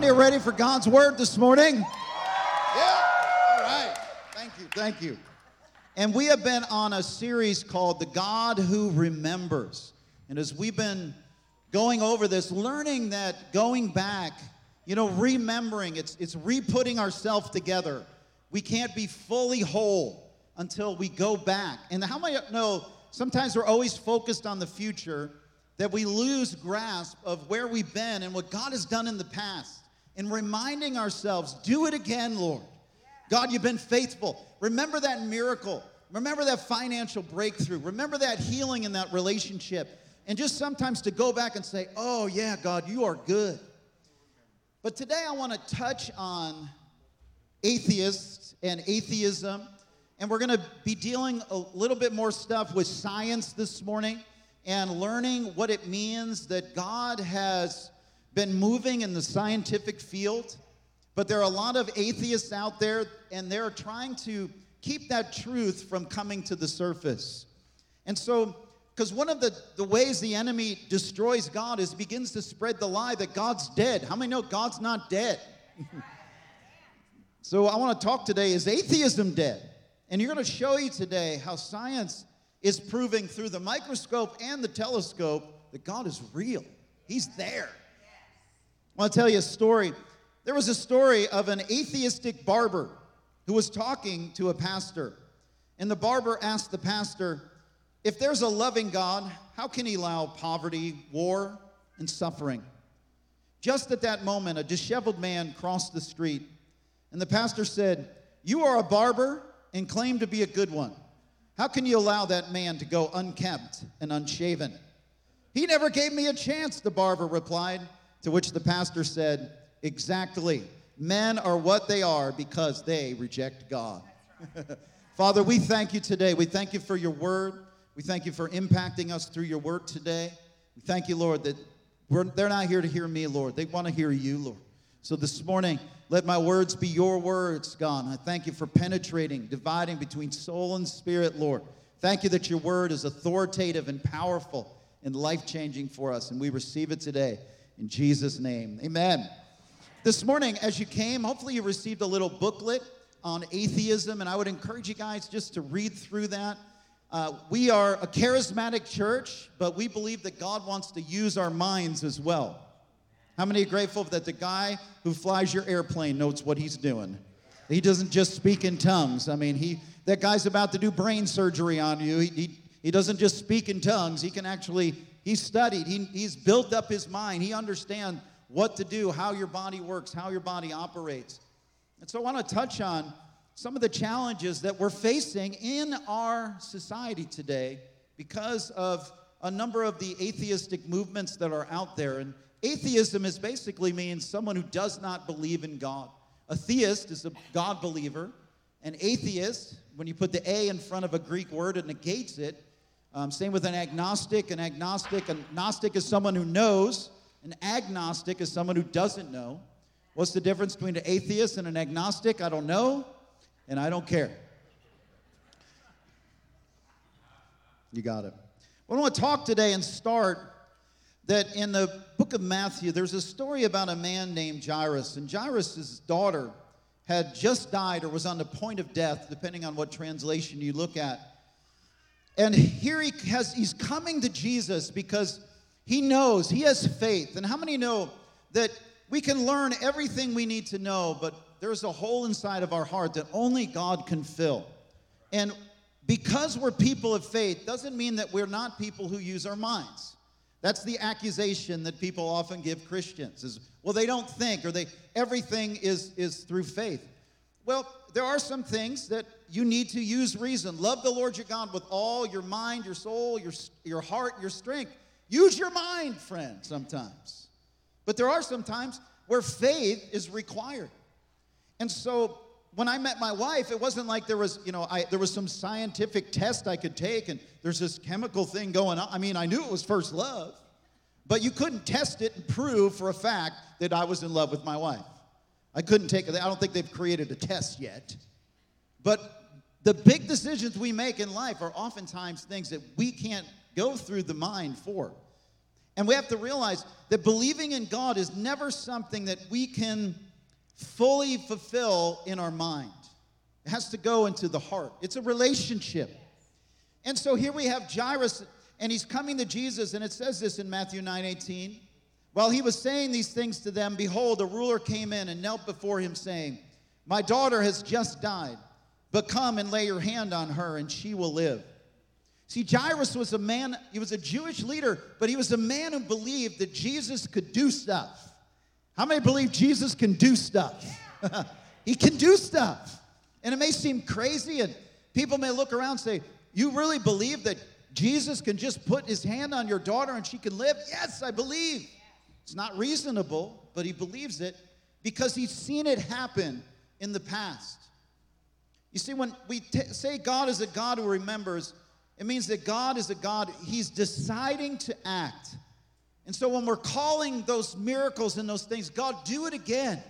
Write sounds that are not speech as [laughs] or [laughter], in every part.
Many are ready for God's word this morning? Yeah. All right. Thank you. Thank you. And we have been on a series called The God Who Remembers. And as we've been going over this, learning that going back, you know, remembering, it's, it's re putting ourselves together. We can't be fully whole until we go back. And how many know sometimes we're always focused on the future that we lose grasp of where we've been and what God has done in the past and reminding ourselves, do it again, Lord. God, you've been faithful. Remember that miracle. Remember that financial breakthrough. Remember that healing in that relationship. And just sometimes to go back and say, oh, yeah, God, you are good. But today I want to touch on atheists and atheism. And we're going to be dealing a little bit more stuff with science this morning and learning what it means that God has been moving in the scientific field. But there are a lot of atheists out there, and they're trying to keep that truth from coming to the surface. And so, because one of the, the ways the enemy destroys God is begins to spread the lie that God's dead. How many know God's not dead? [laughs] so, I want to talk today is atheism dead? And you're going to show you today how science is proving through the microscope and the telescope that God is real. He's there. I want to tell you a story. There was a story of an atheistic barber who was talking to a pastor. And the barber asked the pastor, If there's a loving God, how can he allow poverty, war, and suffering? Just at that moment, a disheveled man crossed the street, and the pastor said, You are a barber and claim to be a good one. How can you allow that man to go unkempt and unshaven? He never gave me a chance, the barber replied, to which the pastor said, Exactly. Men are what they are because they reject God. [laughs] Father, we thank you today. We thank you for your word. We thank you for impacting us through your word today. We thank you, Lord, that they're not here to hear me, Lord. They want to hear you, Lord. So this morning, let my words be your words, God. I thank you for penetrating, dividing between soul and spirit, Lord. Thank you that your word is authoritative and powerful and life changing for us, and we receive it today in Jesus' name. Amen. This morning, as you came, hopefully you received a little booklet on atheism, and I would encourage you guys just to read through that. Uh, we are a charismatic church, but we believe that God wants to use our minds as well. How many are grateful that the guy who flies your airplane knows what he's doing? He doesn't just speak in tongues. I mean, he that guy's about to do brain surgery on you. He, he, he doesn't just speak in tongues. He can actually, he's studied, he, he's built up his mind. He understands what to do, how your body works, how your body operates. And so I want to touch on some of the challenges that we're facing in our society today because of a number of the atheistic movements that are out there. And Atheism is basically means someone who does not believe in God. A theist is a God believer. An atheist, when you put the A in front of a Greek word, it negates it. Um, same with an agnostic. An agnostic, a Gnostic is someone who knows. An agnostic is someone who doesn't know. What's the difference between an atheist and an agnostic? I don't know, and I don't care. You got it. Well, I want to talk today and start that in the book of Matthew, there's a story about a man named Jairus, and Jairus' daughter had just died or was on the point of death, depending on what translation you look at. And here he has, he's coming to Jesus because he knows, he has faith. And how many know that we can learn everything we need to know, but there's a hole inside of our heart that only God can fill. And because we're people of faith doesn't mean that we're not people who use our minds. That's the accusation that people often give Christians is, well, they don't think or they everything is is through faith. Well, there are some things that you need to use reason. Love the Lord your God with all your mind, your soul, your, your heart, your strength. Use your mind, friend, sometimes. But there are some times where faith is required. And so when I met my wife, it wasn't like there was, you know, I, there was some scientific test I could take and there's this chemical thing going on. I mean, I knew it was first love, but you couldn't test it and prove for a fact that I was in love with my wife. I couldn't take it. I don't think they've created a test yet. But the big decisions we make in life are oftentimes things that we can't go through the mind for. And we have to realize that believing in God is never something that we can fully fulfill in our mind. It has to go into the heart. It's a relationship. And so here we have Jairus, and he's coming to Jesus, and it says this in Matthew 9 18. While he was saying these things to them, behold, a ruler came in and knelt before him, saying, My daughter has just died, but come and lay your hand on her, and she will live. See, Jairus was a man, he was a Jewish leader, but he was a man who believed that Jesus could do stuff. How many believe Jesus can do stuff? [laughs] he can do stuff. And it may seem crazy, and people may look around and say, You really believe that Jesus can just put his hand on your daughter and she can live? Yes, I believe. It's not reasonable, but he believes it because he's seen it happen in the past. You see, when we t- say God is a God who remembers, it means that God is a God, he's deciding to act. And so when we're calling those miracles and those things, God, do it again.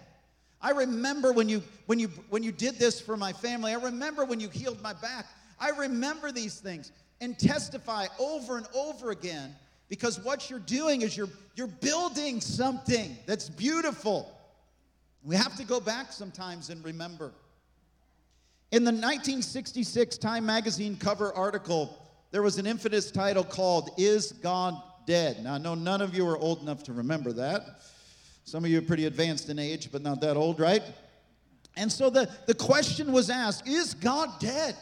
I remember when you when you when you did this for my family. I remember when you healed my back. I remember these things and testify over and over again because what you're doing is you're, you're building something that's beautiful. We have to go back sometimes and remember. In the 1966 Time magazine cover article, there was an infamous title called Is God Dead? Now, I know none of you are old enough to remember that. Some of you are pretty advanced in age, but not that old, right? And so the, the question was asked Is God dead?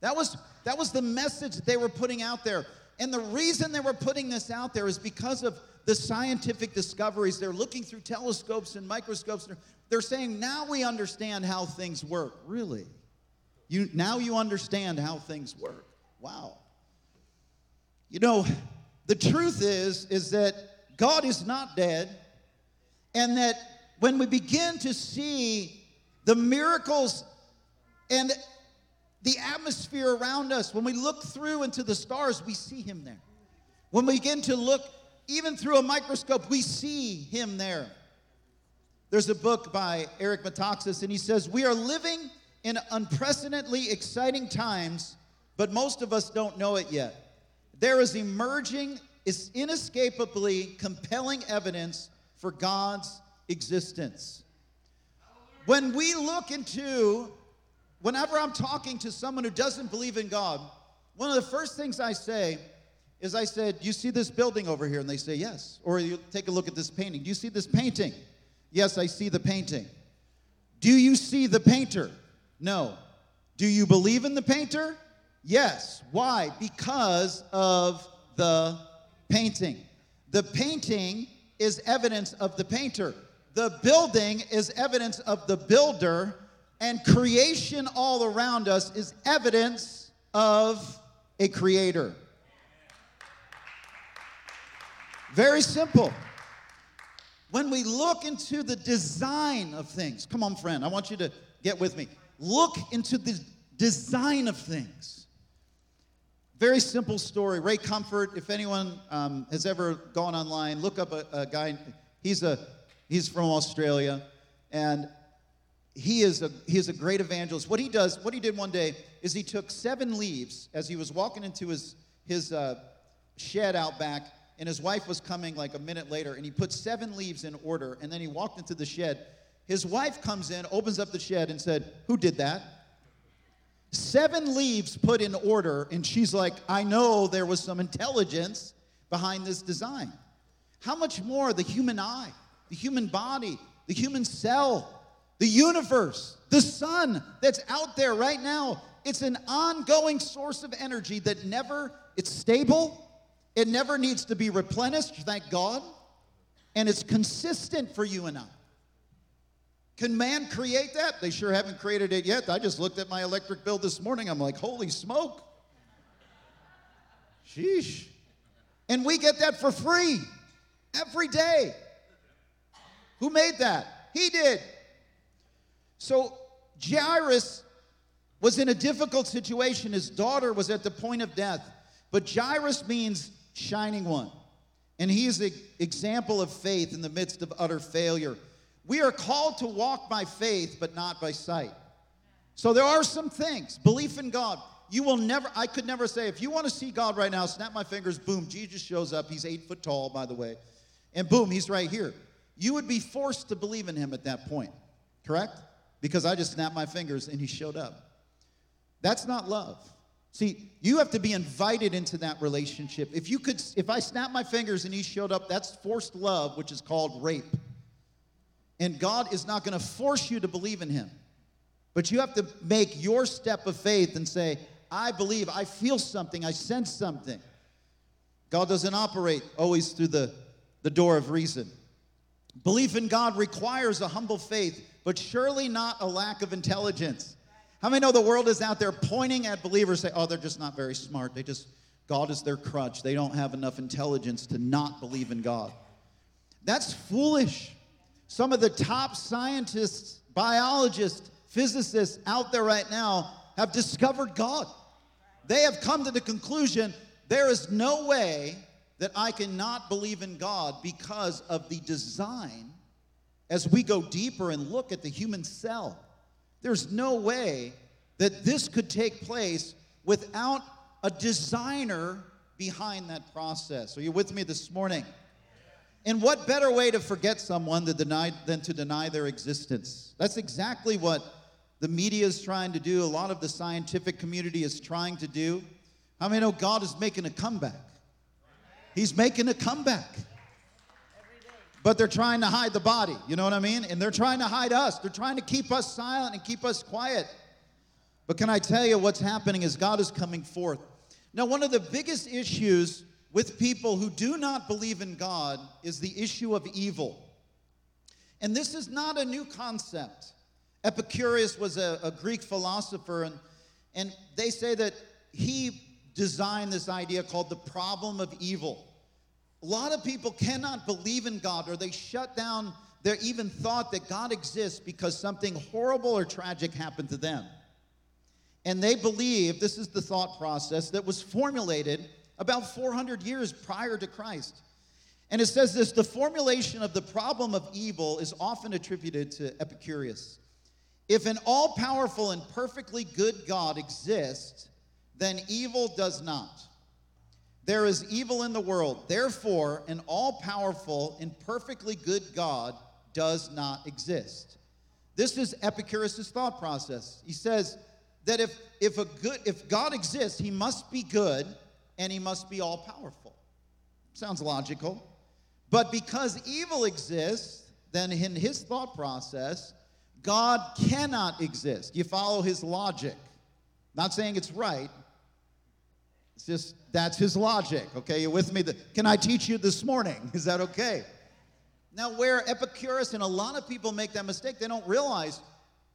That was, that was the message they were putting out there. And the reason they were putting this out there is because of the scientific discoveries. They're looking through telescopes and microscopes. They're saying, now we understand how things work. Really? You, now you understand how things work. Wow. You know, the truth is, is that God is not dead, and that when we begin to see the miracles and the atmosphere around us, when we look through into the stars, we see him there. When we begin to look even through a microscope, we see him there. There's a book by Eric Metaxas, and he says, We are living in unprecedentedly exciting times, but most of us don't know it yet. There is emerging, is inescapably compelling evidence for God's existence. When we look into whenever I'm talking to someone who doesn't believe in God, one of the first things I say is I said, You see this building over here? And they say, Yes. Or you take a look at this painting. Do you see this painting? Yes, I see the painting. Do you see the painter? No. Do you believe in the painter? Yes. Why? Because of the painting. The painting is evidence of the painter. The building is evidence of the builder and creation all around us is evidence of a creator. Very simple. When we look into the design of things, come on, friend, I want you to get with me. Look into the design of things. Very simple story. Ray Comfort, if anyone um, has ever gone online, look up a, a guy. He's, a, he's from Australia, and he is a he is a great evangelist. What he does, what he did one day is he took seven leaves as he was walking into his his uh, shed out back, and his wife was coming like a minute later, and he put seven leaves in order, and then he walked into the shed. His wife comes in, opens up the shed, and said, "Who did that?" Seven leaves put in order, and she's like, "I know there was some intelligence behind this design." How much more the human eye, the human body, the human cell the universe, the sun that's out there right now, it's an ongoing source of energy that never, it's stable, it never needs to be replenished, thank God, and it's consistent for you and I. Can man create that? They sure haven't created it yet. I just looked at my electric bill this morning. I'm like, holy smoke. Sheesh. And we get that for free every day. Who made that? He did. So Jairus was in a difficult situation. His daughter was at the point of death. But Jairus means shining one. And he is an example of faith in the midst of utter failure. We are called to walk by faith, but not by sight. So there are some things. Belief in God. you will never, I could never say, if you want to see God right now, snap my fingers, boom, Jesus shows up. He's eight foot tall, by the way. And boom, he's right here. You would be forced to believe in him at that point, correct? Because I just snapped my fingers and he showed up. That's not love. See, you have to be invited into that relationship. If you could, if I snap my fingers and he showed up, that's forced love, which is called rape. And God is not going to force you to believe in him. But you have to make your step of faith and say, I believe, I feel something, I sense something. God doesn't operate always through the, the door of reason. Belief in God requires a humble faith, but surely not a lack of intelligence. How many know the world is out there pointing at believers, say, oh, they're just not very smart. They just, God is their crutch. They don't have enough intelligence to not believe in God. That's foolish. Some of the top scientists, biologists, physicists out there right now have discovered God. They have come to the conclusion there is no way that I cannot believe in God because of the design as we go deeper and look at the human cell. There's no way that this could take place without a designer behind that process. Are you with me this morning? And what better way to forget someone than, deny, than to deny their existence? That's exactly what the media is trying to do, a lot of the scientific community is trying to do. How many know God is making a comeback? He's making a comeback. But they're trying to hide the body, you know what I mean? And they're trying to hide us. They're trying to keep us silent and keep us quiet. But can I tell you what's happening is God is coming forth. Now, one of the biggest issues with people who do not believe in God is the issue of evil. And this is not a new concept. Epicurus was a, a Greek philosopher, and, and they say that he designed this idea called the problem of evil. A lot of people cannot believe in God, or they shut down their even thought that God exists because something horrible or tragic happened to them. And they believe this is the thought process that was formulated about 400 years prior to Christ. And it says this the formulation of the problem of evil is often attributed to Epicurus. If an all powerful and perfectly good God exists, then evil does not. There is evil in the world. Therefore, an all powerful and perfectly good God does not exist. This is Epicurus' thought process. He says that if, if, a good, if God exists, he must be good and he must be all powerful. Sounds logical. But because evil exists, then in his thought process, God cannot exist. You follow his logic. Not saying it's right. It's just that's his logic. Okay, you with me? Can I teach you this morning? [laughs] Is that okay? Now, where Epicurus and a lot of people make that mistake, they don't realize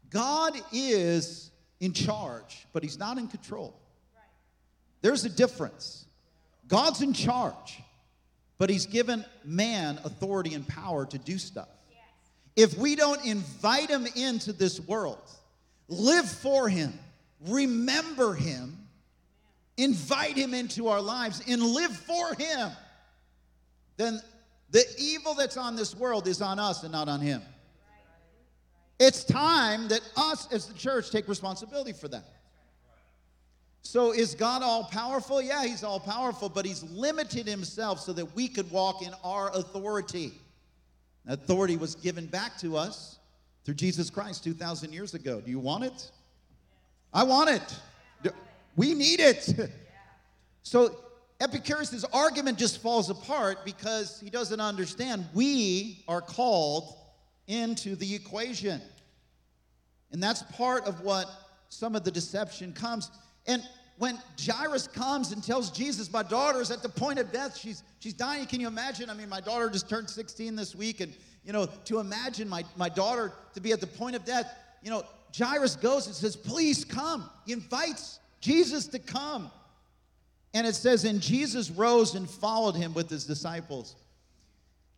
God is in charge, but he's not in control. There's a difference. God's in charge, but he's given man authority and power to do stuff if we don't invite him into this world, live for him, remember him, invite him into our lives, and live for him, then the evil that's on this world is on us and not on him. It's time that us as the church take responsibility for that. So, is God all powerful? Yeah, He's all powerful, but He's limited Himself so that we could walk in our authority. Authority was given back to us through Jesus Christ 2,000 years ago. Do you want it? I want it. We need it. [laughs] So Epicurus' argument just falls apart because he doesn't understand we are called into the equation. And that's part of what some of the deception comes. And when Jairus comes and tells Jesus, My daughter is at the point of death, she's, she's dying. Can you imagine? I mean, my daughter just turned 16 this week, and, you know, to imagine my, my daughter to be at the point of death, you know, Jairus goes and says, Please come. He invites Jesus to come. And it says, And Jesus rose and followed him with his disciples.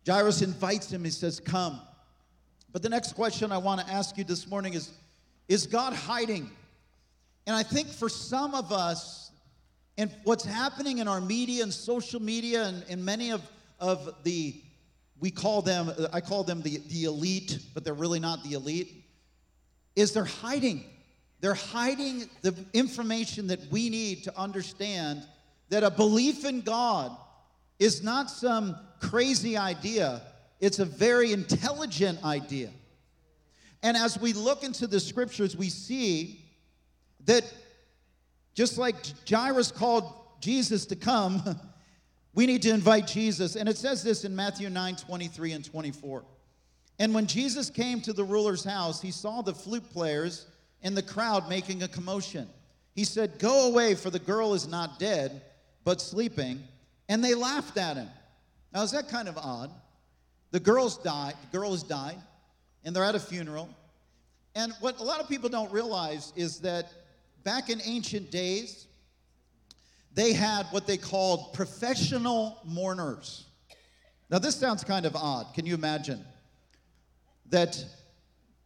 Jairus invites him, he says, Come. But the next question I want to ask you this morning is Is God hiding? And I think for some of us, and what's happening in our media and social media and, and many of, of the, we call them, I call them the, the elite, but they're really not the elite, is they're hiding. They're hiding the information that we need to understand that a belief in God is not some crazy idea, it's a very intelligent idea. And as we look into the scriptures, we see that just like Jairus called Jesus to come, [laughs] we need to invite Jesus. And it says this in Matthew 9 23 and 24. And when Jesus came to the ruler's house, he saw the flute players and the crowd making a commotion. He said, Go away, for the girl is not dead, but sleeping. And they laughed at him. Now, is that kind of odd? The girl's died, the girl has died, and they're at a funeral. And what a lot of people don't realize is that back in ancient days, they had what they called professional mourners. Now, this sounds kind of odd. Can you imagine that,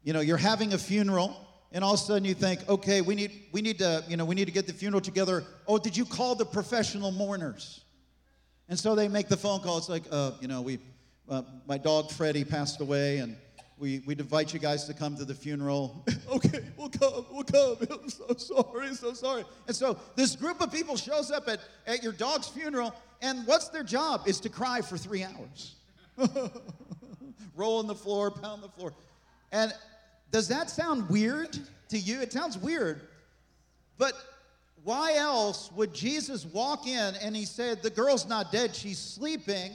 you know, you're having a funeral and all of a sudden you think, okay, we need, we need to, you know, we need to get the funeral together. Oh, did you call the professional mourners? And so they make the phone call. It's like, uh, you know, we, uh, my dog Freddie passed away, and we, we'd invite you guys to come to the funeral. [laughs] okay, we'll come, we'll come. [laughs] I'm so sorry, so sorry. And so this group of people shows up at, at your dog's funeral, and what's their job? Is to cry for three hours. [laughs] Roll on the floor, pound the floor. And does that sound weird to you? It sounds weird. But why else would Jesus walk in and he said, The girl's not dead, she's sleeping?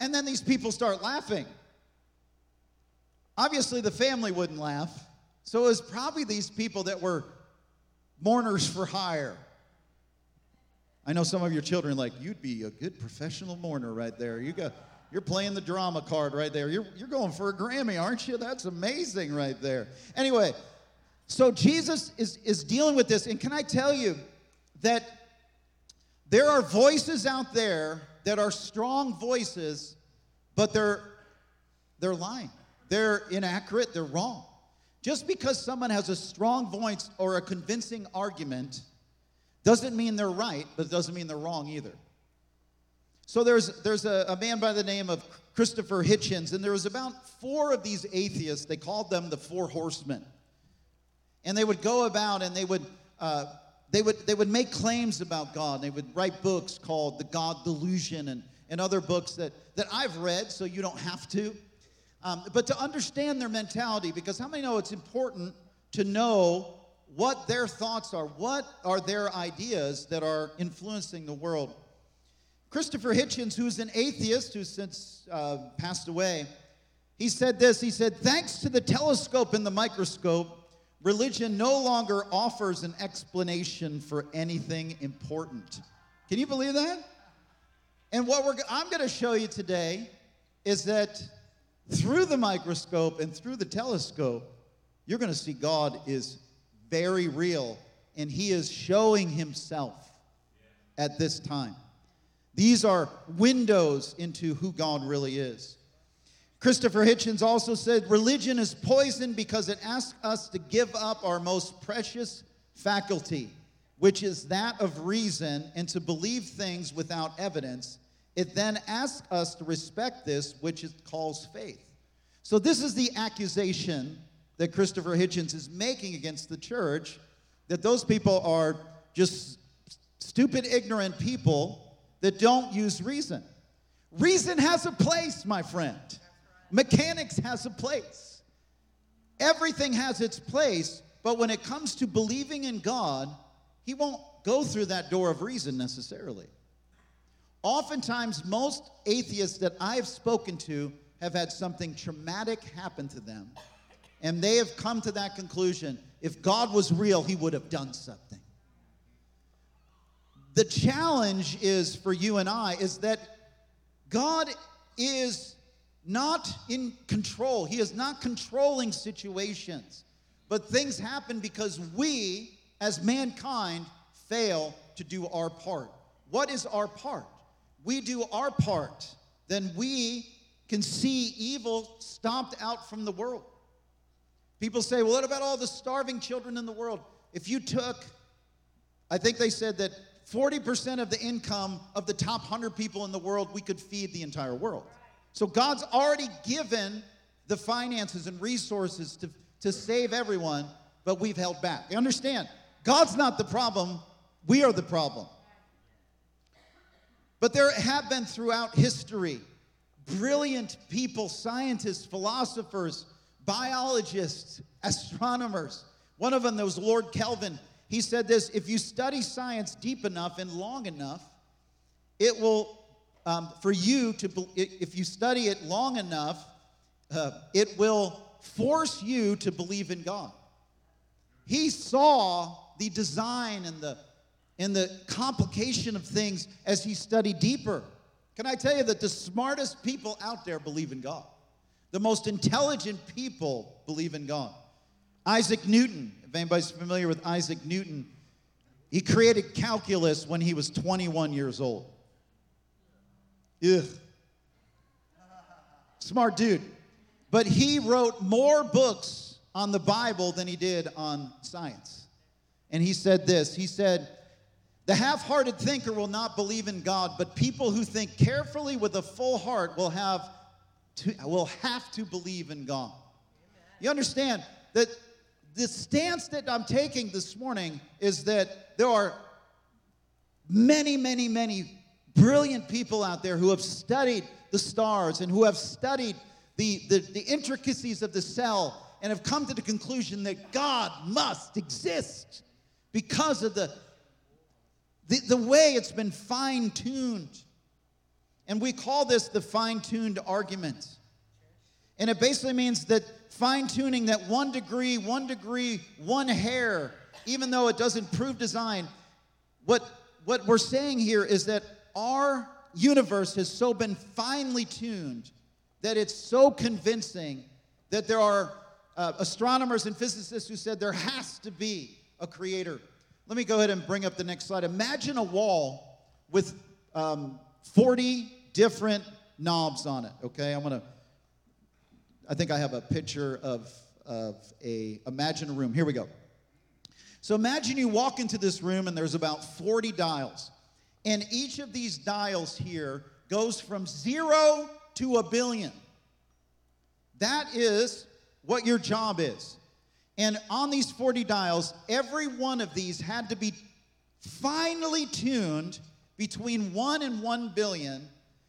And then these people start laughing. Obviously, the family wouldn't laugh. So it was probably these people that were mourners for hire. I know some of your children like, you'd be a good professional mourner right there. You got you're playing the drama card right there. You're, you're going for a Grammy, aren't you? That's amazing right there. Anyway, so Jesus is, is dealing with this. And can I tell you that there are voices out there that are strong voices, but they're, they're lying. They're inaccurate. They're wrong. Just because someone has a strong voice or a convincing argument doesn't mean they're right, but it doesn't mean they're wrong either. So there's, there's a, a, man by the name of Christopher Hitchens, and there was about four of these atheists. They called them the Four Horsemen. And they would go about and they would, uh, they would, they would make claims about God. They would write books called The God Delusion and, and other books that, that I've read, so you don't have to. Um, but to understand their mentality, because how many know it's important to know what their thoughts are? What are their ideas that are influencing the world? Christopher Hitchens, who's an atheist who's since uh, passed away, he said this He said, Thanks to the telescope and the microscope, religion no longer offers an explanation for anything important. Can you believe that? And what we're, I'm going to show you today is that through the microscope and through the telescope, you're going to see God is very real and he is showing himself at this time. These are windows into who God really is. Christopher Hitchens also said religion is poison because it asks us to give up our most precious faculty, which is that of reason, and to believe things without evidence. It then asks us to respect this, which it calls faith. So, this is the accusation that Christopher Hitchens is making against the church that those people are just stupid, ignorant people that don't use reason. Reason has a place, my friend. Mechanics has a place. Everything has its place, but when it comes to believing in God, He won't go through that door of reason necessarily. Oftentimes, most atheists that I've spoken to have had something traumatic happen to them, and they have come to that conclusion if God was real, He would have done something. The challenge is for you and I is that God is not in control. He is not controlling situations. But things happen because we, as mankind, fail to do our part. What is our part? We do our part, then we can see evil stomped out from the world. People say, well, what about all the starving children in the world? If you took, I think they said that 40% of the income of the top 100 people in the world, we could feed the entire world. So God's already given the finances and resources to, to save everyone. but we've held back. You understand? God's not the problem, we are the problem. But there have been throughout history brilliant people, scientists, philosophers, biologists, astronomers. One of them, was Lord Kelvin, he said this if you study science deep enough and long enough, it will, um, for you to, if you study it long enough, uh, it will force you to believe in God. He saw the design and the, and the complication of things as he studied deeper. Can I tell you that the smartest people out there believe in God? The most intelligent people believe in God. Isaac Newton, anybody's familiar with Isaac Newton, he created calculus when he was 21 years old. Ugh. Smart dude. But he wrote more books on the Bible than he did on science. And he said this He said, The half hearted thinker will not believe in God, but people who think carefully with a full heart will have to, will have to believe in God. You understand that the stance that I'm taking this morning is that there are many, many, many brilliant people out there who have studied the stars and who have studied the, the, the intricacies of the cell and have come to the conclusion that God must exist because of the, the, the way it's been fine tuned. And we call this the fine tuned argument. And it basically means that fine tuning that one degree, one degree, one hair, even though it doesn't prove design, what, what we're saying here is that our universe has so been finely tuned that it's so convincing that there are uh, astronomers and physicists who said there has to be a creator. Let me go ahead and bring up the next slide. Imagine a wall with um, 40 different knobs on it, okay? I'm gonna, I think I have a picture of, of a, imagine a room. Here we go. So imagine you walk into this room and there's about 40 dials. And each of these dials here goes from zero to a billion. That is what your job is. And on these 40 dials, every one of these had to be finely tuned between 1 and 1 billion.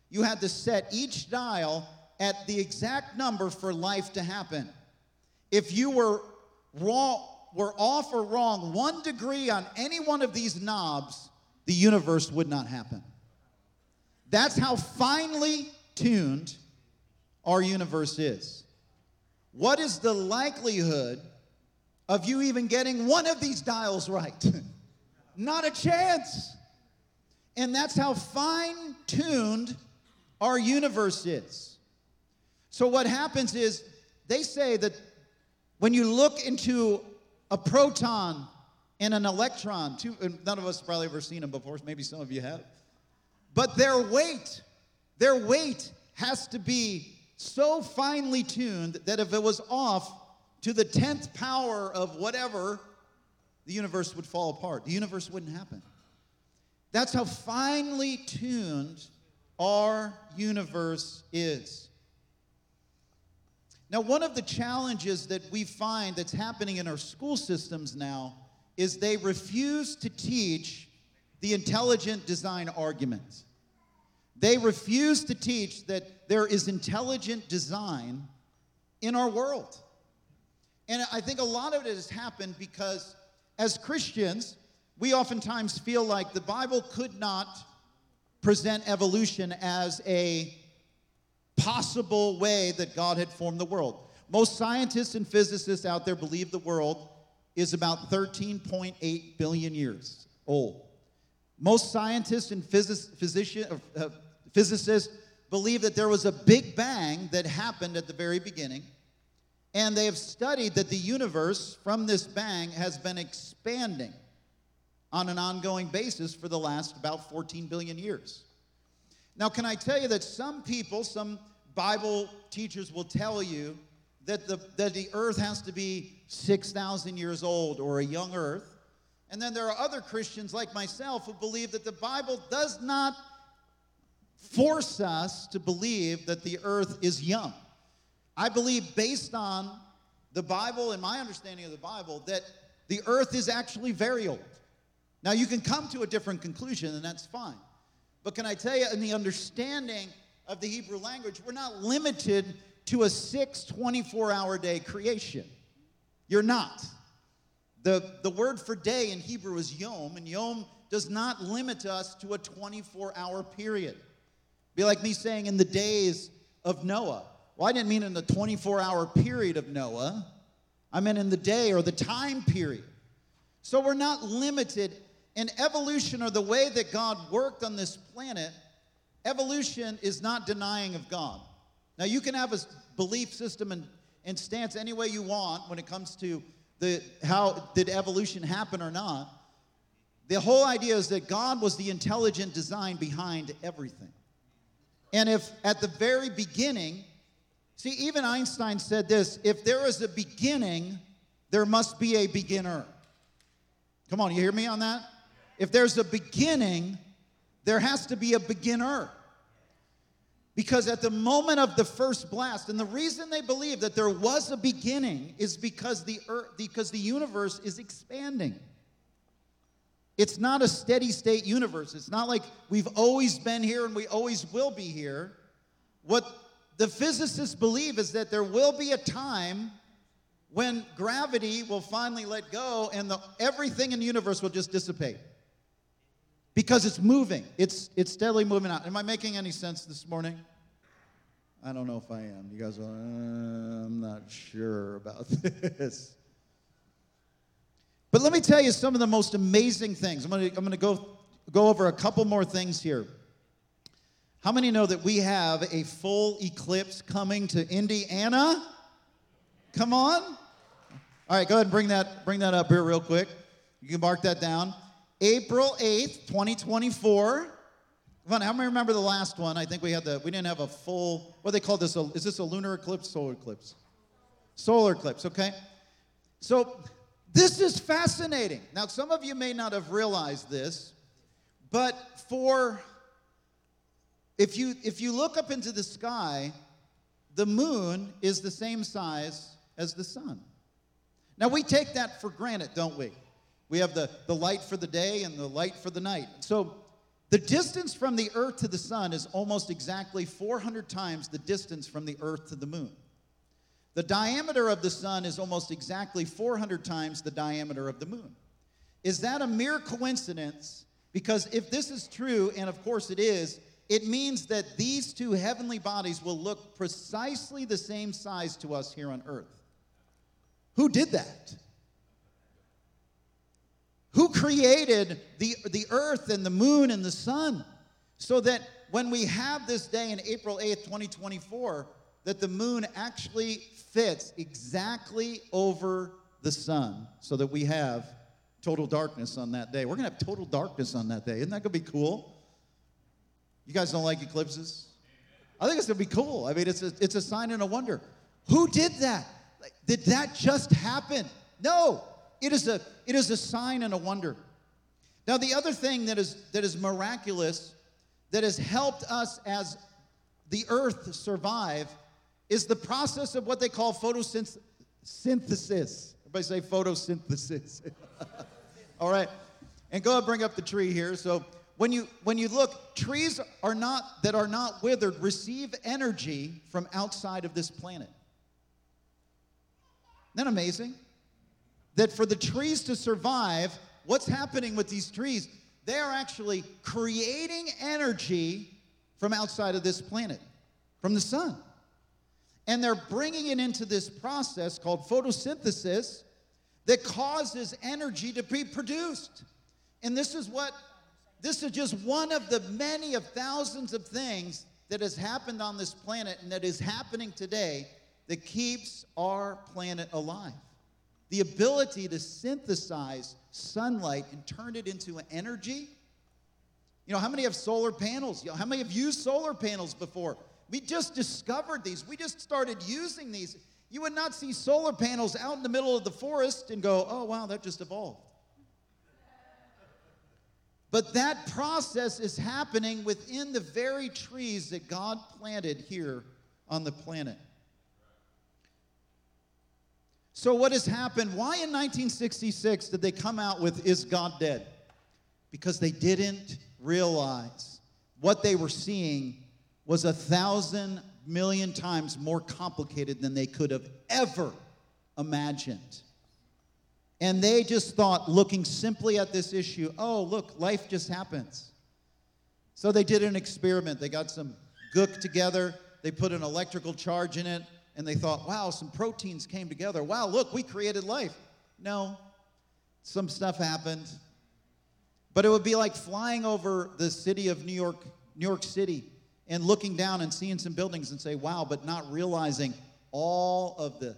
You had to set each dial at the exact number for life to happen. If you were wrong, were off or wrong one degree on any one of these knobs, the universe would not happen. That's how finely tuned our universe is. What is the likelihood of you even getting one of these dials right? [laughs] Not a chance. And that's how fine tuned our universe is. So, what happens is they say that when you look into a proton and an electron, two, none of us have probably ever seen them before, maybe some of you have, but their weight, their weight has to be so finely tuned that if it was off to the 10th power of whatever, the universe would fall apart. The universe wouldn't happen. That's how finely tuned our universe is. Now, one of the challenges that we find that's happening in our school systems now is they refuse to teach the intelligent design argument. They refuse to teach that there is intelligent design in our world. And I think a lot of it has happened because as Christians, we oftentimes feel like the Bible could not present evolution as a possible way that God had formed the world. Most scientists and physicists out there believe the world is about 13.8 billion years old. Most scientists and physic, physician, uh, physicists believe that there was a big bang that happened at the very beginning. And they have studied that the universe from this bang has been expanding on an ongoing basis for the last about 14 billion years. Now, can I tell you that some people, some Bible teachers will tell you that the, that the earth has to be 6,000 years old or a young earth. And then there are other Christians like myself who believe that the Bible does not force us to believe that the earth is young. I believe, based on the Bible and my understanding of the Bible that the earth is actually very old. Now, you can come to a different conclusion, and that's fine. But can I tell you, in the understanding of the Hebrew language, we're not limited to a six 24 hour day creation. You're not. The, the word for day in Hebrew is yom, and yom does not limit us to a 24 hour period. Be like me saying in the days of Noah. Well, I didn't mean in the 24 hour period of Noah, I meant in the day or the time period. So we're not limited in evolution or the way that God worked on this planet. Evolution is not denying of God. Now, you can have a belief system and, and stance any way you want when it comes to the, how did evolution happen or not. The whole idea is that God was the intelligent design behind everything. And if at the very beginning, see, even Einstein said this if there is a beginning, there must be a beginner. Come on, you hear me on that? If there's a beginning, there has to be a beginner. Because at the moment of the first blast, and the reason they believe that there was a beginning is because the earth, because the universe is expanding. It's not a steady state universe. It's not like we've always been here and we always will be here. What the physicists believe is that there will be a time when gravity will finally let go and the, everything in the universe will just dissipate because it's moving. It's, it's steadily moving out. Am I making any sense this morning? I don't know if I am. You guys are, I'm not sure about [laughs] this. But let me tell you some of the most amazing things. I'm going to I'm to go, go over a couple more things here. How many know that we have a full eclipse coming to Indiana? Come on. All right, go ahead and bring that, bring that up here real quick. You can mark that down. April 8th, 2024. Come on, how many remember the last one? I think we had the, we didn't have a full, what they call this? Is this a lunar eclipse, solar eclipse? Solar eclipse, okay? So this is fascinating. Now, some of you may not have realized this, but for, if you, if you look up into the sky, the moon is the same size as the sun. Now, we take that for granted, don't we? We have the, the light for the day and the light for the night. So the distance from the earth to the sun is almost exactly 400 times the distance from the earth to the moon. The diameter of the sun is almost exactly 400 times the diameter of the moon. Is that a mere coincidence? Because if this is true, and of course it is, it means that these two heavenly bodies will look precisely the same size to us here on earth. Who did that? Who created the, the earth and the moon and the sun? So that when we have this day in April 8th, 2024, that the moon actually fits exactly over the sun so that we have total darkness on that day. We're going to have total darkness on that day. Isn't that going to be cool? You guys don't like eclipses? I think it's going to be cool. I mean, it's a, it's a sign and a wonder. Who did that? Did that just happen? No. It is a, it is a sign and a wonder. Now, the other thing that is, that is miraculous, that has helped us as the earth survive, is the process of what they call photosynthesis. Everybody say photosynthesis. [laughs] All right. And go ahead bring up the tree here. So when you when you look, trees are not that are not withered receive energy from outside of this planet. Isn't that amazing? That for the trees to survive, what's happening with these trees? They are actually creating energy from outside of this planet, from the sun. And they're bringing it into this process called photosynthesis that causes energy to be produced. And this is what, this is just one of the many of thousands of things that has happened on this planet and that is happening today that keeps our planet alive the ability to synthesize sunlight and turn it into energy. You know, how many have solar panels? You know, how many have used solar panels before? We just discovered these. We just started using these. You would not see solar panels out in the middle of the forest and go, oh, wow, that just evolved. But that process is happening within the very trees that God planted here on the planet. So, what has happened? Why in 1966 did they come out with Is God Dead? Because they didn't realize what they were seeing was a thousand million times more complicated than they could have ever imagined. And they just thought, looking simply at this issue, oh, look, life just happens. So they did an experiment. They got some gook together, they put an electrical charge in it, and they thought, wow, some proteins came together. Wow, look, we created life. No, some stuff happened. But it would be like flying over the city of New York, New York City, and looking down and seeing some buildings and say, wow, but not realizing all of the,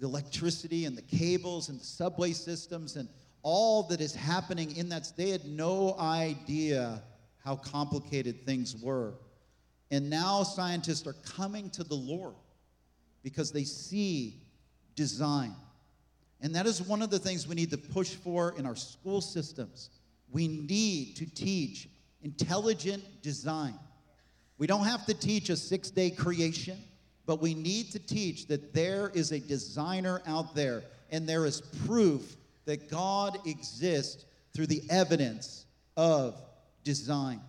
the electricity and the cables and the subway systems and all that is happening in that. They had no idea how complicated things were. And now scientists are coming to the Lord because they see design. And that is one of the things we need to push for in our school systems. We need to teach intelligent design. We don't have to teach a six day creation, but we need to teach that there is a designer out there and there is proof that God exists through the evidence of design.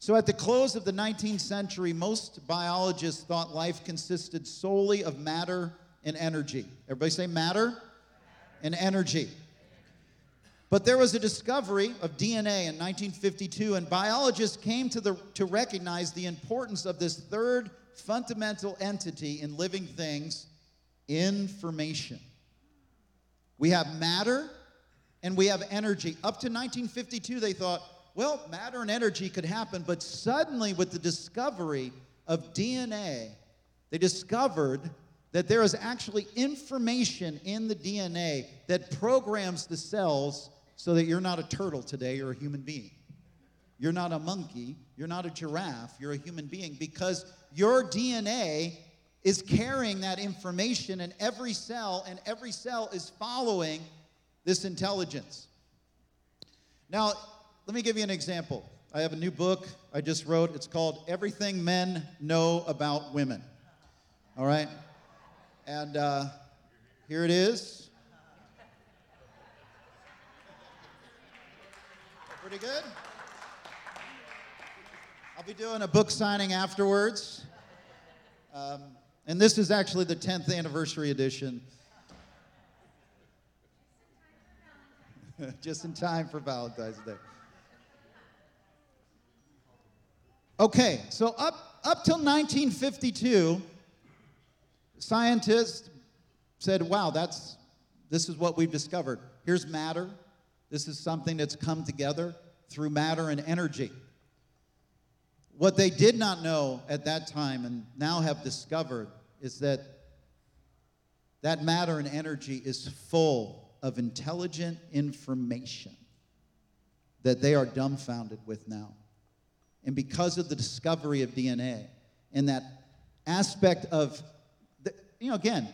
So, at the close of the 19th century, most biologists thought life consisted solely of matter and energy. Everybody say matter and energy. But there was a discovery of DNA in 1952, and biologists came to, the, to recognize the importance of this third fundamental entity in living things information. We have matter and we have energy. Up to 1952, they thought well, matter and energy could happen, but suddenly, with the discovery of DNA, they discovered that there is actually information in the DNA that programs the cells so that you're not a turtle today, you're a human being. You're not a monkey, you're not a giraffe, you're a human being because your DNA is carrying that information in every cell, and every cell is following this intelligence. Now, let me give you an example. I have a new book I just wrote. It's called Everything Men Know About Women. All right? And uh, here it is. Pretty good? I'll be doing a book signing afterwards. Um, and this is actually the 10th anniversary edition. [laughs] Just in time for Valentine's Day. Okay, so up, up till 1952, scientists said, wow, that's, this is what we've discovered. Here's matter. This is something that's come together through matter and energy. What they did not know at that time and now have discovered is that that matter and energy is full of intelligent information that they are dumbfounded with now. And because of the discovery of DNA and that aspect of, the, you know, again,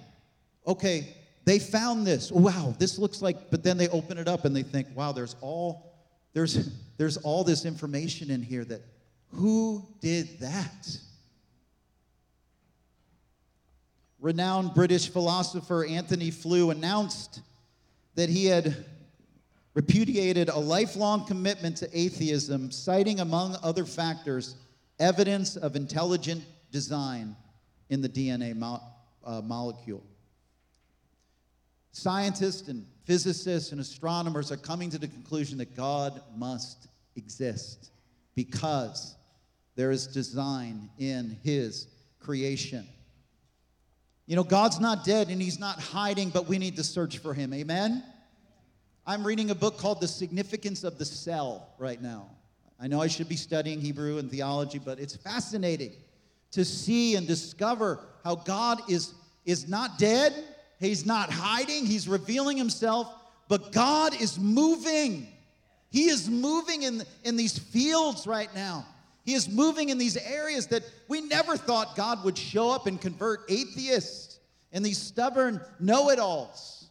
okay, they found this. Wow, this looks like, but then they open it up and they think, wow, there's all, there's, there's all this information in here that, who did that? Renowned British philosopher Antony Flew announced that he had repudiated a lifelong commitment to atheism, citing, among other factors, evidence of intelligent design in the DNA mo- uh, molecule. Scientists and physicists and astronomers are coming to the conclusion that God must exist because there is design in His creation. You know, God's not dead and He's not hiding, but we need to search for Him. Amen? I'm reading a book called The Significance of the Cell right now. I know I should be studying Hebrew and theology, but it's fascinating to see and discover how God is, is not dead, He's not hiding, He's revealing Himself, but God is moving. He is moving in, in these fields right now. He is moving in these areas that we never thought God would show up and convert atheists and these stubborn know it alls.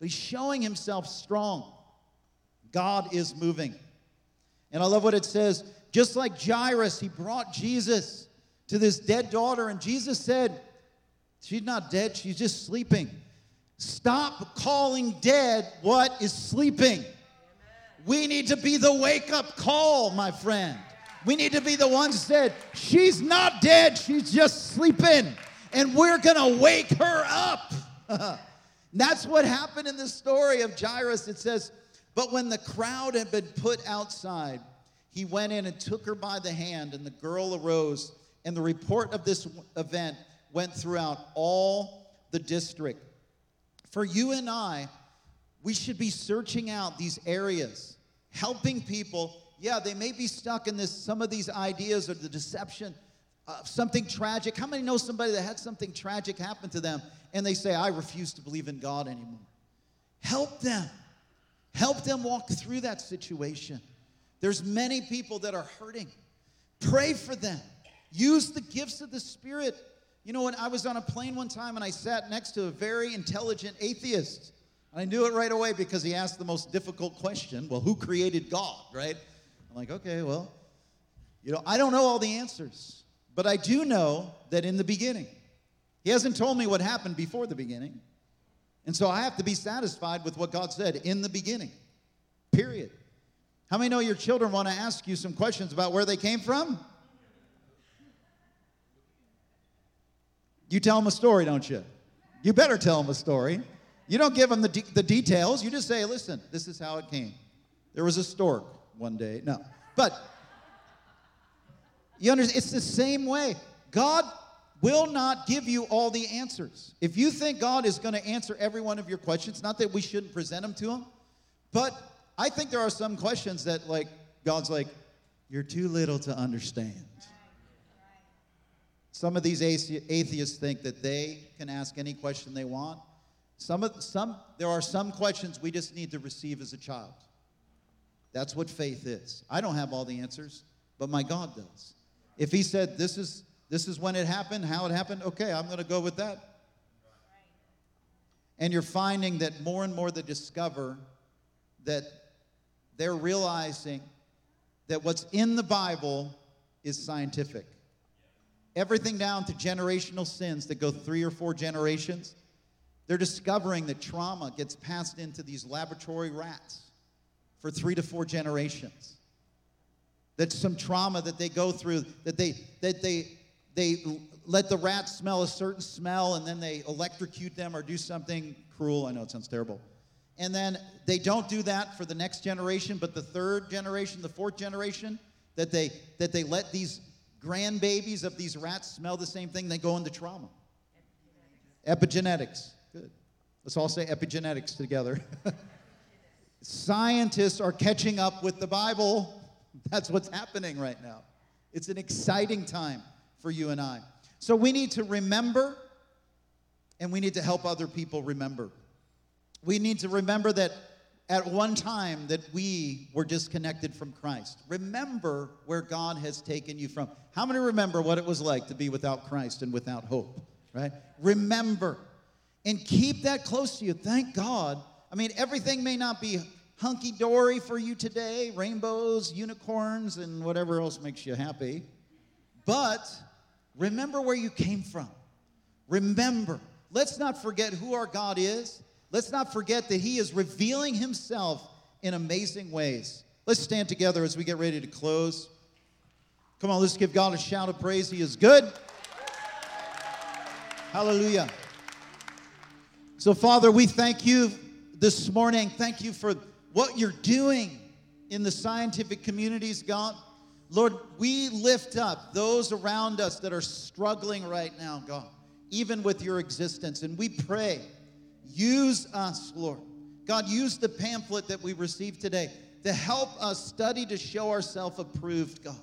He's showing himself strong. God is moving. And I love what it says just like Jairus, he brought Jesus to this dead daughter, and Jesus said, She's not dead, she's just sleeping. Stop calling dead what is sleeping. We need to be the wake up call, my friend. We need to be the ones that she's not dead, she's just sleeping, and we're gonna wake her up. [laughs] That's what happened in the story of Jairus. It says, But when the crowd had been put outside, he went in and took her by the hand, and the girl arose. And the report of this event went throughout all the district. For you and I, we should be searching out these areas, helping people yeah, they may be stuck in this, some of these ideas or the deception of something tragic. How many know somebody that had something tragic happen to them and they say, I refuse to believe in God anymore? Help them. Help them walk through that situation. There's many people that are hurting. Pray for them. Use the gifts of the Spirit. You know, when I was on a plane one time and I sat next to a very intelligent atheist, I knew it right away because he asked the most difficult question well, who created God, right? I'm like, okay, well, you know, I don't know all the answers, but I do know that in the beginning, he hasn't told me what happened before the beginning. And so I have to be satisfied with what God said in the beginning, period. How many know your children want to ask you some questions about where they came from? You tell them a story, don't you? You better tell them a story. You don't give them the, de- the details. You just say, listen, this is how it came. There was a stork one day. No. But you understand, it's the same way. God will not give you all the answers. If you think God is going to answer every one of your questions, not that we shouldn't present them to Him, but I think there are some questions that, like, God's like, you're too little to understand. Some of these atheists think that they can ask any question they want. Some, of, some, there are some questions we just need to receive as a child. That's what faith is. I don't have all the answers, but my God does. If He said, This is, this is when it happened, how it happened, okay, I'm going to go with that. And you're finding that more and more they discover that they're realizing that what's in the Bible is scientific. Everything down to generational sins that go three or four generations, they're discovering that trauma gets passed into these laboratory rats for three to four generations. That some trauma that they go through, that they, that they, they let the rats smell a certain smell and then they electrocute them or do something cruel. I know it sounds terrible. And then they don't do that for the next generation, but the third generation, the fourth generation, that they, that they let these grandbabies of these rats smell the same thing, they go into trauma. Epigenetics. Good. Let's all say epigenetics together. [laughs] Scientists are catching up with the Bible. That's what's happening right now. It's an exciting time for you and I. So we need to remember and we need to help other people remember. We need to remember that at one time that we were disconnected from Christ. Remember where God has taken you from. How many remember what it was like to be without Christ and without hope, right? Remember and keep that close to you. Thank God I mean, everything may not be hunky dory for you today rainbows, unicorns, and whatever else makes you happy. But remember where you came from. Remember. Let's not forget who our God is. Let's not forget that He is revealing Himself in amazing ways. Let's stand together as we get ready to close. Come on, let's give God a shout of praise. He is good. Hallelujah. So, Father, we thank you this morning. Thank you for what you're doing in the scientific communities, God. Lord, we lift up those around us that are struggling right now, God, even with your existence. And we pray, use us, Lord. God, use the pamphlet that we received today to help us study to show ourselves approved, God.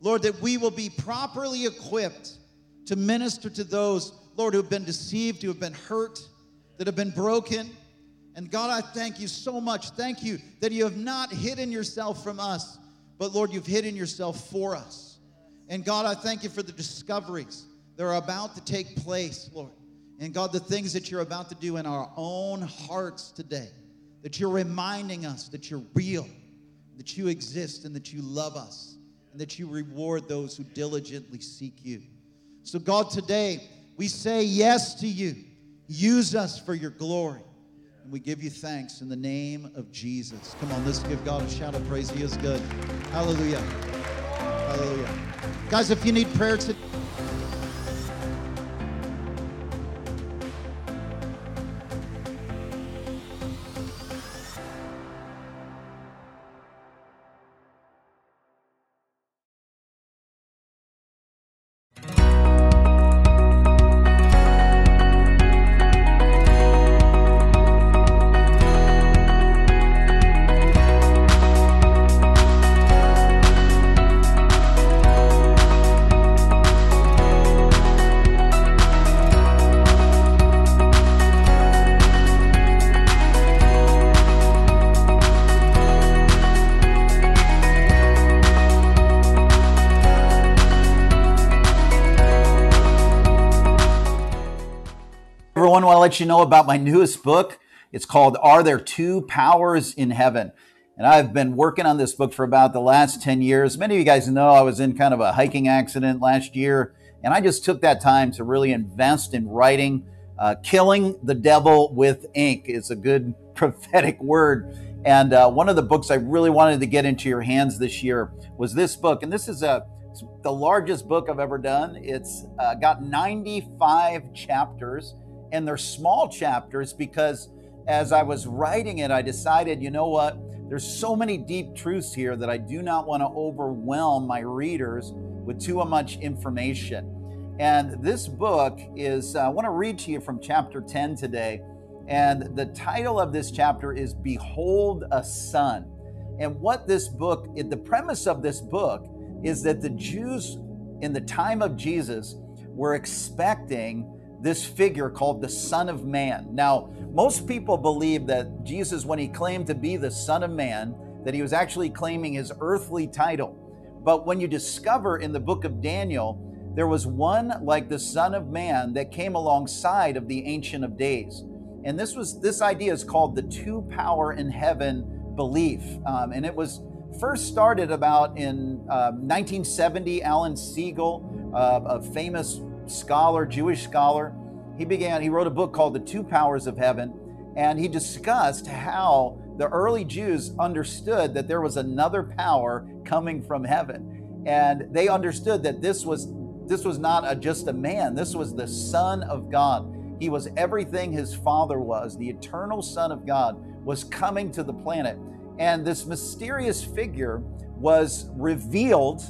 Lord, that we will be properly equipped to minister to those, Lord, who have been deceived, who have been hurt, that have been broken. And God, I thank you so much. Thank you that you have not hidden yourself from us, but Lord, you've hidden yourself for us. And God, I thank you for the discoveries that are about to take place, Lord. And God, the things that you're about to do in our own hearts today, that you're reminding us that you're real, that you exist, and that you love us, and that you reward those who diligently seek you. So, God, today we say yes to you. Use us for your glory. And we give you thanks in the name of Jesus. Come on, let's give God a shout of praise. He is good. Hallelujah. Hallelujah. Guys, if you need prayer today, let you know about my newest book. It's called Are There Two Powers in Heaven? And I've been working on this book for about the last 10 years. Many of you guys know I was in kind of a hiking accident last year, and I just took that time to really invest in writing. Uh, Killing the Devil with Ink is a good [laughs] prophetic word. And uh, one of the books I really wanted to get into your hands this year was this book. And this is a the largest book I've ever done. It's uh, got 95 chapters and they're small chapters because as I was writing it, I decided, you know what? There's so many deep truths here that I do not want to overwhelm my readers with too much information. And this book is, uh, I want to read to you from chapter 10 today. And the title of this chapter is Behold a Son. And what this book, the premise of this book is that the Jews in the time of Jesus were expecting this figure called the Son of Man. Now, most people believe that Jesus, when he claimed to be the Son of Man, that he was actually claiming his earthly title. But when you discover in the book of Daniel, there was one like the Son of Man that came alongside of the Ancient of Days. And this was this idea is called the two power in heaven belief. Um, and it was first started about in uh, 1970. Alan Segal, uh, a famous scholar, Jewish scholar. He began, he wrote a book called The Two Powers of Heaven, and he discussed how the early Jews understood that there was another power coming from heaven. And they understood that this was this was not a, just a man, this was the Son of God. He was everything his father was. The eternal Son of God was coming to the planet. And this mysterious figure was revealed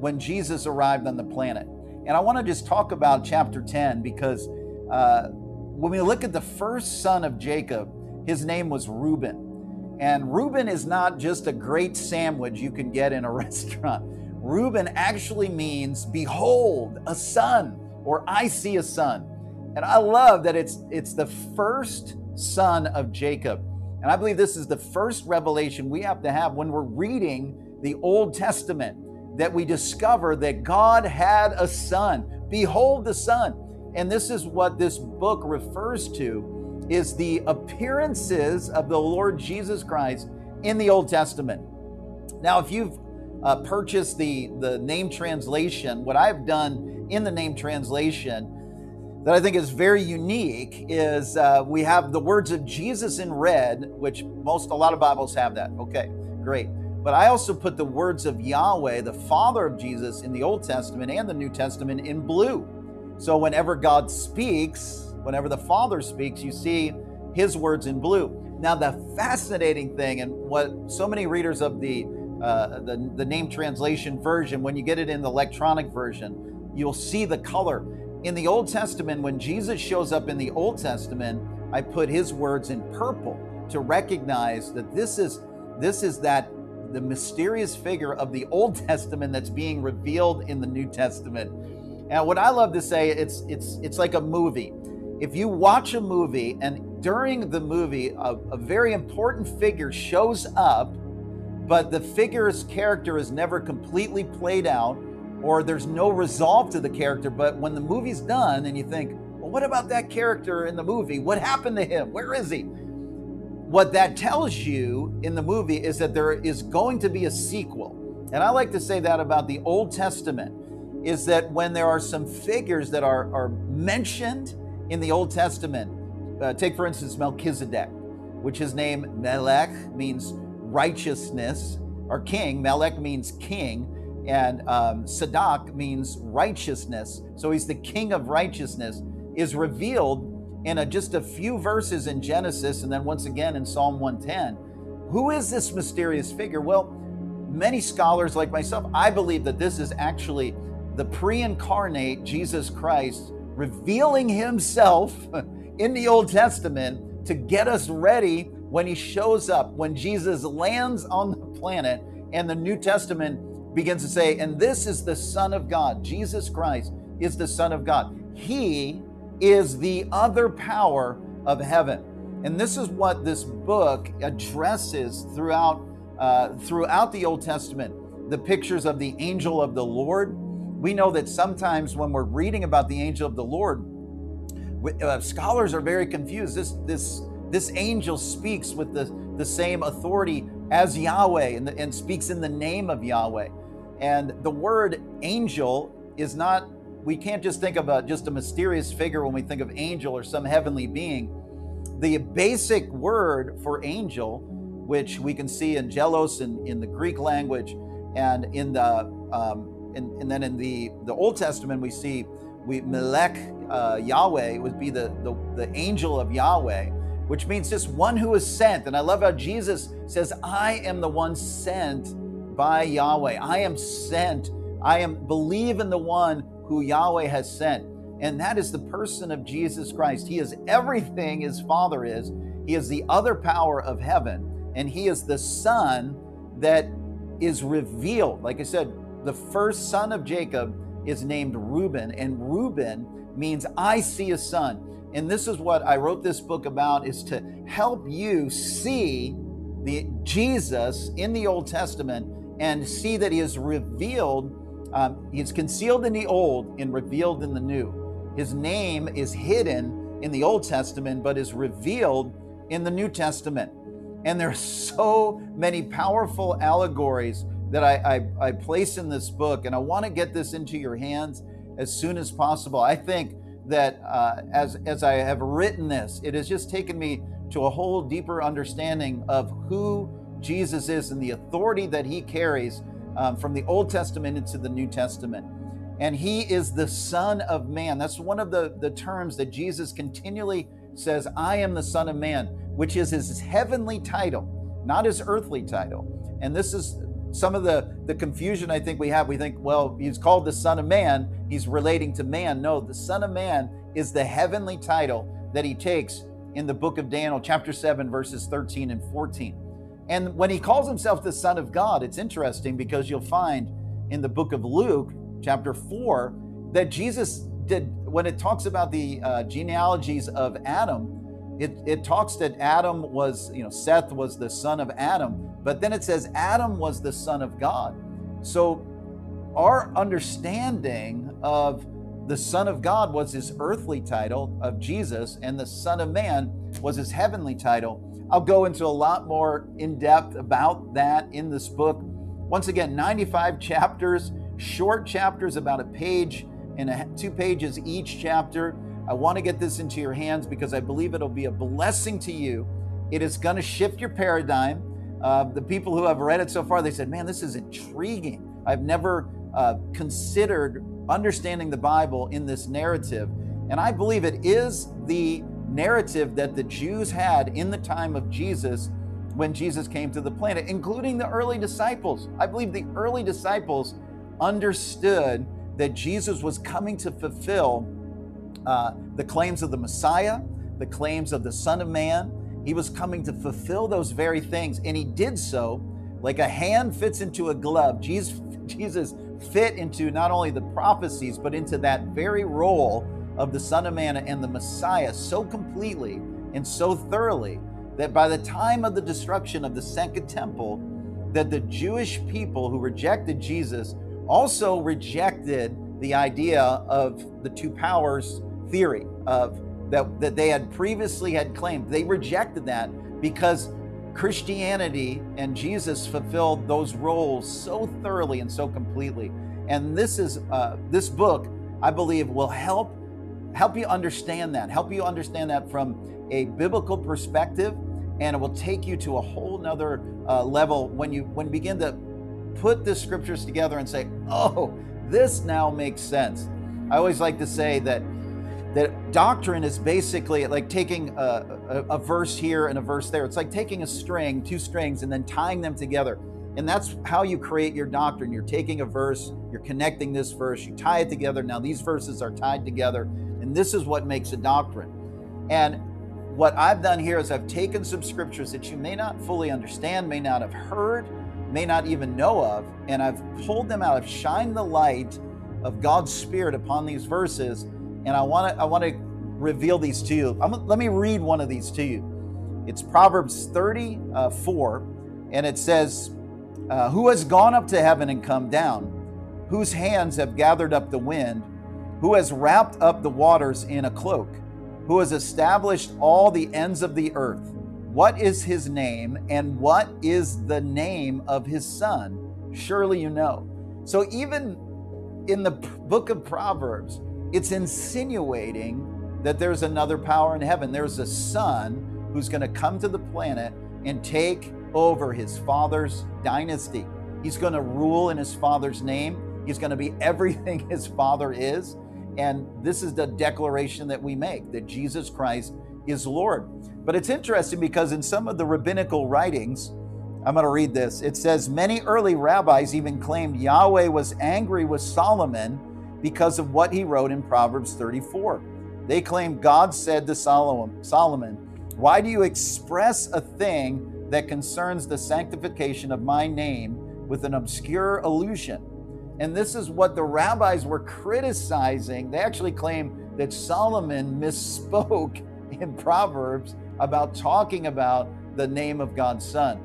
when Jesus arrived on the planet. And I want to just talk about chapter 10 because uh, when we look at the first son of Jacob, his name was Reuben. And Reuben is not just a great sandwich you can get in a [laughs] restaurant. Reuben actually means, behold, a son, or I see a son. And I love that it's, it's the first son of Jacob. And I believe this is the first revelation we have to have when we're reading the Old Testament that we discover that God had a son. Behold the son. And this is what this book refers to is the appearances of the Lord Jesus Christ in the Old Testament. Now, if you've uh, purchased the, the name translation, what I've done in the name translation that I think is very unique is uh, we have the words of Jesus in red, which most, a lot of Bibles have that. Okay, great. But I also put the words of Yahweh, the Father of Jesus, in the Old Testament and the New Testament in blue. So whenever God speaks, whenever the Father speaks, you see his words in blue. Now, the fascinating thing, and what so many readers of the, uh, the, the name translation version, when you get it in the electronic version, you'll see the color. In the Old Testament, when Jesus shows up in the Old Testament, I put his words in purple to recognize that this is this is that the mysterious figure of the Old [laughs] Testament that's being revealed in the New Testament. And what I love to say, it's it's it's like a movie. If you watch a movie and during the movie a, a very important figure shows up, but the figure's character is never completely played out, or there's no resolve to the character, but when the movie's done and you think, well, what about that character in the movie? What happened to him? Where is he? What that tells you in the movie is that there is going to be a sequel. And I like to say that about the Old Testament is that when there are some figures that are, are mentioned in the Old Testament. Uh, take, for instance, Melchizedek, which his name Melech means righteousness, or king. Melech means king, and um, Sadak means righteousness. So he's the king of righteousness, is revealed in a, just a few verses in Genesis and then once again in Psalm 110. Who is this mysterious figure? Well, many scholars like myself, I believe that this is actually the pre incarnate Jesus Christ revealing himself [laughs] in the Old Testament to get us ready when he shows up, when Jesus lands on the planet and the New Testament begins to say, and this is the Son of God. Jesus Christ is the Son of God. He is the other power of heaven. And this is what this book addresses throughout uh, throughout the Old Testament. The pictures of the angel of the Lord. We know that sometimes when we're reading about the angel of the Lord, uh, scholars are very confused. This this this angel speaks with the, the same authority as Yahweh and, the, and speaks in the name of Yahweh. And the word angel is not, we can't just think of a, just a mysterious figure when we think of angel or some heavenly being. The basic word for angel, which we can see angelos in, the Greek language and in the um, and, and then in the, the Old Testament we see we Melech uh, Yahweh would be the, the the angel of Yahweh which means just one who is sent. And I love how Jesus says, I am the one sent by Yahweh. I am sent. I am believe in the one who Yahweh has sent. And that is the person of Jesus Christ. He is everything his Father is. He is the other power of heaven. And he is the Son that is revealed. Like I said, the first son of Jacob is named Reuben, and Reuben means I see a son. And this is what I wrote this book about is to help you see the Jesus in the Old Testament and see that he is revealed, um, he's concealed in the old and revealed in the new. His name is hidden in the Old Testament, but is revealed in the New Testament. And there's so many powerful allegories that I, I, I place in this book, and I want to get this into your hands as soon as possible. I think that uh, as, as I have written this, it has just taken me to a whole deeper understanding of who Jesus is and the authority that he carries um, from the Old Testament into the New Testament. And he is the Son of Man. That's one of the, the terms that Jesus continually says, I am the Son of Man, which is his heavenly title, not his earthly title. And this is some of the, the confusion I think we have. We think, well, he's called the Son of Man, he's relating to man. No, the Son of Man is the heavenly title that he takes in the book of Daniel, chapter 7, verses 13 and 14. And when he calls himself the Son of God, it's interesting because you'll find in the book of Luke, chapter 4, that Jesus did, when it talks about the uh, genealogies of Adam, it, it talks that Adam was, you know, Seth was the son of Adam, but then it says Adam was the son of God. So our understanding of the Son of God was his earthly title of Jesus, and the Son of Man was his heavenly title. I'll go into a lot more in depth about that in this book. Once again, 95 chapters, short chapters, about a page and a, two pages each chapter. I want to get this into your hands because I believe it'll be a blessing to you. It is going to shift your paradigm. Uh, the people who have read it so far, they said, man, this is intriguing. I've never uh, considered understanding the Bible in this narrative. And I believe it is the narrative that the Jews had in the time of Jesus when Jesus came to the planet, including the early disciples. I believe the early disciples understood that Jesus was coming to fulfill uh, the claims of the Messiah, the claims of the Son of Man. He was coming to fulfill those very things, and he did so like a hand fits into a glove. Jesus, [laughs] Jesus fit into not only the prophecies, but into that very role of the Son of Man and the Messiah so completely and so thoroughly that by the time of the destruction of the Second Temple, that the Jewish people who rejected Jesus also rejected the idea of the two powers theory of that, that they had previously had claimed. They rejected that because Christianity and Jesus fulfilled those roles so thoroughly and so completely. And this is uh, this book, I believe, will help help you understand that, help you understand that from a biblical perspective, and it will take you to a whole nother uh, level when you when you begin to put the scriptures together and say, "Oh, this now makes sense." I always like to say that that doctrine is basically like taking a, a, a, verse here and a verse there. It's like taking a string, two strings, and then tying them together. And that's how you create your doctrine. You're taking a verse, you're connecting this verse, you tie it together. Now these verses are tied together, and this is what makes a doctrine. And what I've done here is I've taken some scriptures that you may not fully understand, may not have heard, may not even know of, and I've pulled them out. I've shined the light of God's Spirit upon these verses, and I want to I want to reveal these to you. I'm, let me read one of these to you. It's Proverbs 34, and it says, uh, "Who has gone up to heaven and come down? Whose hands have gathered up the wind? Who has wrapped up the waters in a cloak? Who has established all the ends of the earth?" What is his name and what is the name of his son? Surely you know. So, even in the book of Proverbs, it's insinuating that there's another power in heaven. There's a son who's going to come to the planet and take over his father's dynasty. He's going to rule in his father's name. He's going to be [laughs] everything his father is. And this is the declaration that we make that Jesus Christ is Lord. But it's interesting because in some of the rabbinical writings, I'm going to read this. It says many early rabbis even claimed Yahweh was angry with Solomon because of what he wrote in Proverbs 34. They claimed God said to Solomon, Why do you express a thing that concerns the sanctification of my name with an obscure allusion? And this is what the rabbis were criticizing. They actually claim that Solomon misspoke [laughs] in Proverbs about talking about the name of God's Son.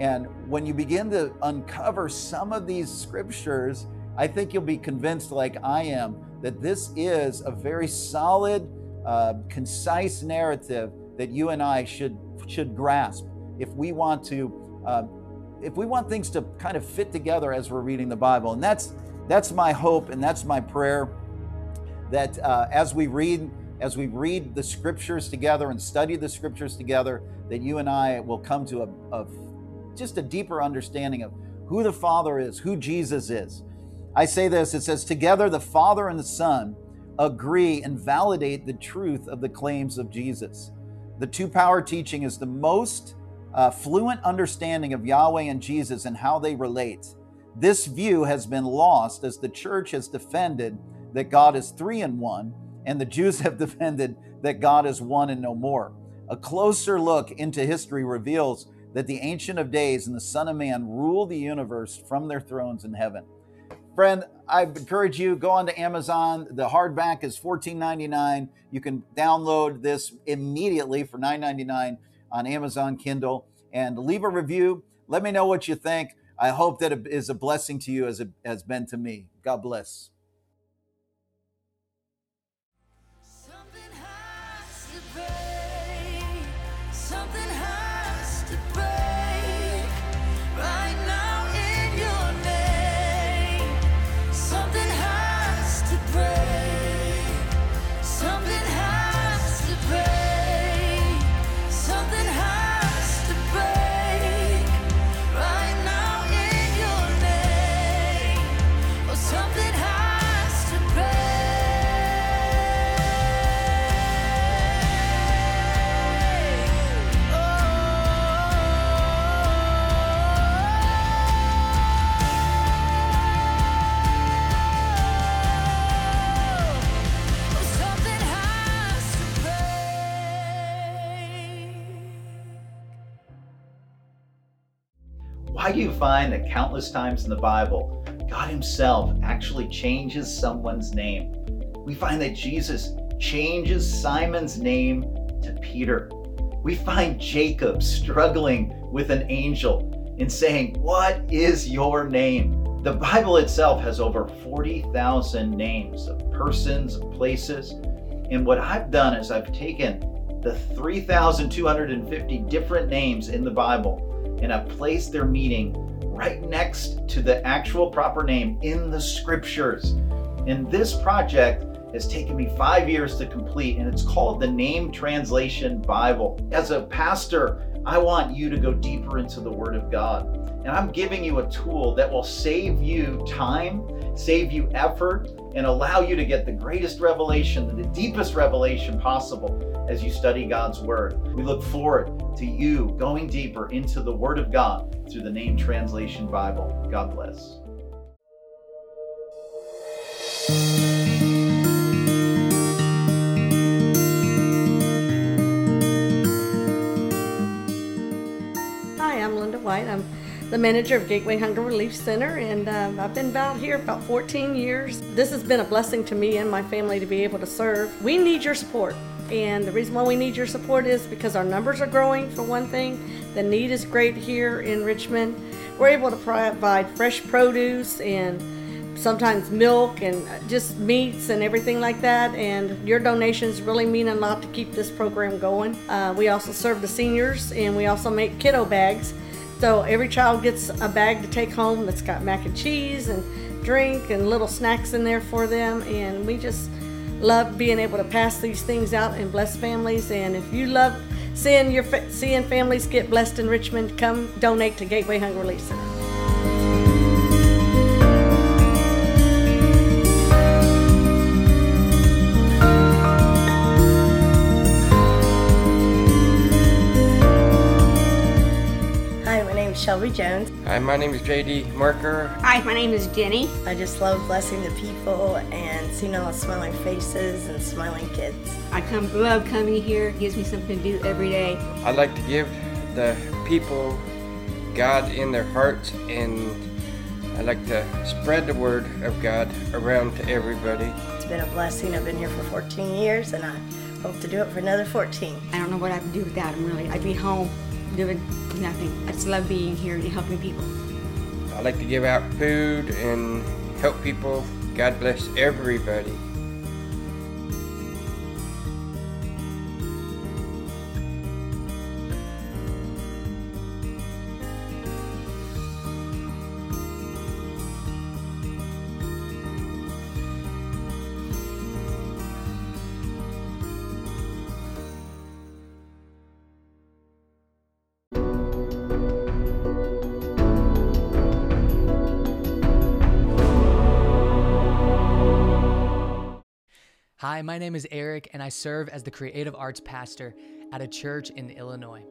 And when you begin to uncover some of these scriptures, I think you'll be convinced, like I am, that this is a very solid, uh, concise narrative that you and I should should grasp if we want to, uh, if we want things to kind of fit together as we're reading the Bible. And that's that's my hope and that's my prayer that uh, as we read as we read the scriptures together and study the scriptures together, that you and I will come to a, a just a deeper understanding of who the Father is, who Jesus is. I say this it says, Together the Father and the Son agree and validate the truth of the claims of Jesus. The two power teaching is the most uh, fluent understanding of Yahweh and Jesus and how they relate. This view has been lost as the church has defended that God is three in one and the Jews [laughs] have defended that God is one and no more. A closer look into history reveals that the Ancient of Days and the Son of Man rule the universe from their thrones in heaven. Friend, I encourage you go on to Amazon. The hardback is $14.99. You can download this immediately for $9.99 on Amazon Kindle and leave a review. Let me know what you think. I hope that it is a blessing to you as it has been to me. God bless. Find that countless times in the Bible, God Himself actually changes someone's name? We find that Jesus changes Simon's name to Peter. We find Jacob struggling with an angel and saying, What is your name? The Bible itself has over 40,000 names of persons, of places. And what I've done is I've taken the 3,250 different names in the Bible and I've placed their meaning right next to the actual proper name in the scriptures. And this project has taken me five years to complete, and it's called the Name Translation Bible. As a pastor, I want you to go deeper into the Word of God. And I'm giving you a tool that will save you time, save you effort, and allow you to get the greatest revelation, the deepest revelation possible as you study God's Word. We look forward to you going deeper into the Word of God through the Name Translation Bible. God bless. Hi, I'm Linda White. I'm the manager of Gateway Hunger Relief Center, and um, I've been about here about 14 years. This has been a blessing to me and my family to be able to serve. We need your support, and the reason why we need your support is because our numbers are growing, for one thing. The need is great here in Richmond. We're able to provide fresh produce and sometimes milk and just meats and everything like that. And your donations really mean a lot to keep this program going. Uh, we also serve the seniors and we also make kiddo bags. So every child gets a bag to take home that's got mac and cheese and drink and little snacks in there for them. And we just love being able to pass these things out and bless families. And if you love seeing your seeing families get blessed in Richmond, come donate to Gateway Hunger Relief Center. Shelby Jones. Hi, my name is JD Marker. Hi, my name is Jenny. I just love blessing the people and seeing all the smiling faces and smiling kids. I come love coming here. It gives me something to do every day. I like to give the people God in their hearts and I like to spread the word of God around to everybody. It's been a blessing. I've been here for 14 years and I hope to do it for another 14. I don't know what I would do without him really. I'd be home doing nothing. I just love being here and helping people. I like to give out food and help people. God bless everybody. Hi, my name is Eric, and I serve as the creative arts pastor at a church in Illinois.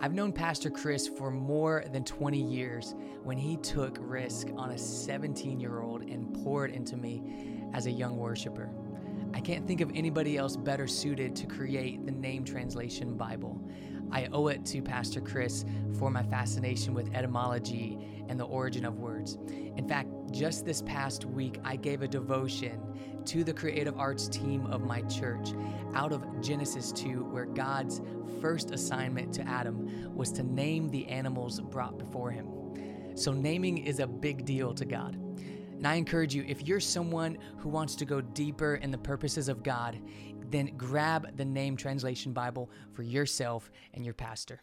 I've known Pastor Chris for more than 20 years when he took risk on a 17 year old and poured into me as a young worshiper. I can't think of anybody else better suited to create the name translation Bible. I owe it to Pastor Chris for my fascination with etymology and the origin of words. In fact, just this past week, I gave a devotion to the creative arts team of my church out of Genesis 2, where God's first assignment to Adam was to name the animals brought before him. So, naming is a big deal to God. And I encourage you, if you're someone who wants to go deeper in the purposes of God, then grab the Name Translation Bible for yourself and your pastor.